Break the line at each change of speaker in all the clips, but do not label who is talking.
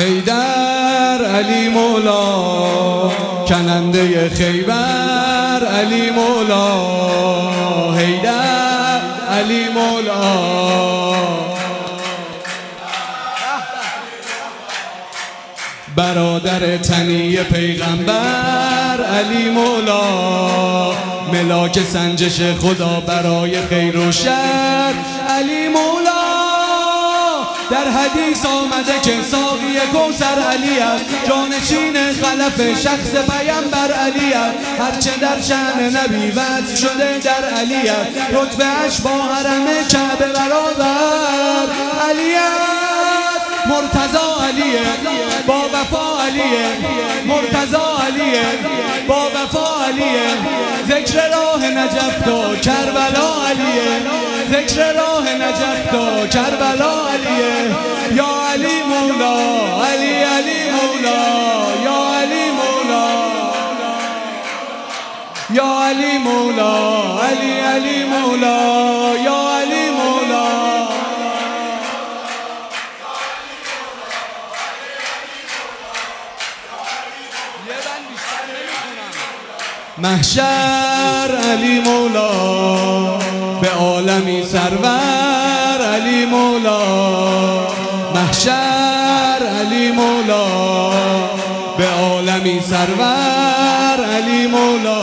هیدر علی مولا کننده خیبر علی مولا. هیدر علی مولا. برادر تنی پیغمبر علی مولا. ملاک سنجش خدا برای خیر و شر علی مولا. در حدیث آمده که ساقی کوسر علی است. جانشین خلف شخص پیمبر علی است. هرچه در شأن نبی وصف شده در علی است. رتبه اش با حرم کعبه برابر علی است. مرتضا علیه. با وفا علیه مرتضا علیه با وفا علیه. ذکر راه نجف و کربلا علیه. ذکر راه نجف و کربلا علیه. یا علی مولا علی علی مولا. یا علی مولا. یا علی مولا علی علی مولا. یا علی مولا. محشر علی مولا به عالمی سرور علی مولا. محشر علی مولا به عالمی سرور علی مولا.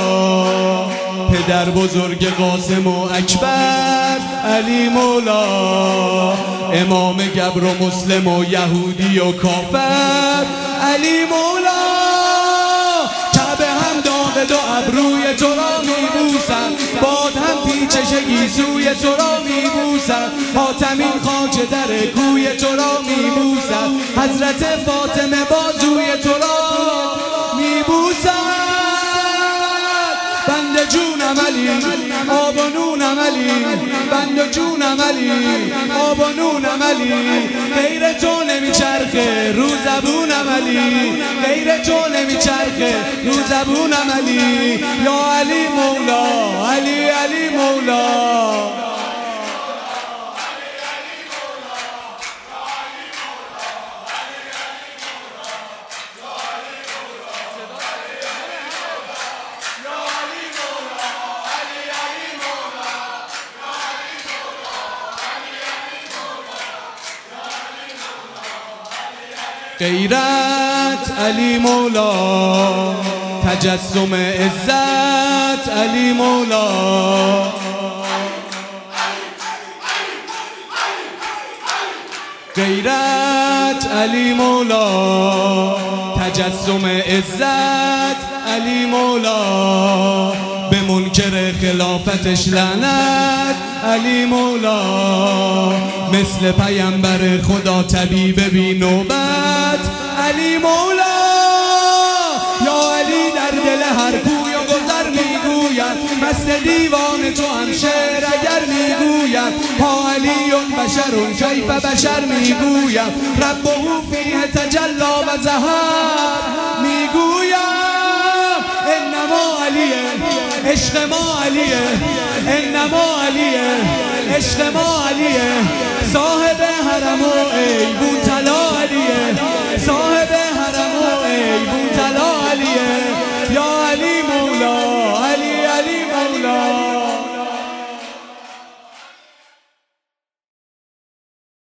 پدر بزرگ قاسم و اکبر علی مولا. امام گبر و مسلم و یهودی و کافر علی مولا. دو ابروی تو را میبوسم. باد هم پیچش گیسوی تو را میبوسم. حاتمین خاک در کوی تو را میبوسم. حضرت فاطمه بازوی تو را میبوسم. بند جونم علی آب و نونم علی بند جونم علی آب و نونم علی زبونم علی غیر تو نمیچرخه. رو زبونم علی یا علی مولا علی علی مولا. غیرت علی مولا تجسم عزت علی مولا. غیرت علی مولا تجسم عزت علی مولا. به منکر خلافتش لعنت علی مولا مثل پیمبر خدا طبیب بی نوبت. علی مولا یا علی در دل هر کوی و گذر می‌گوید. مست دیوان تو هم شعر اگر می‌گوید. ها علی بشر کیف بشر می‌گوید. ربه فیه تجلا و زهر می‌گوید. انما علیه عشق ما علیه انما علیه عشق ما علیه. صاحب حرم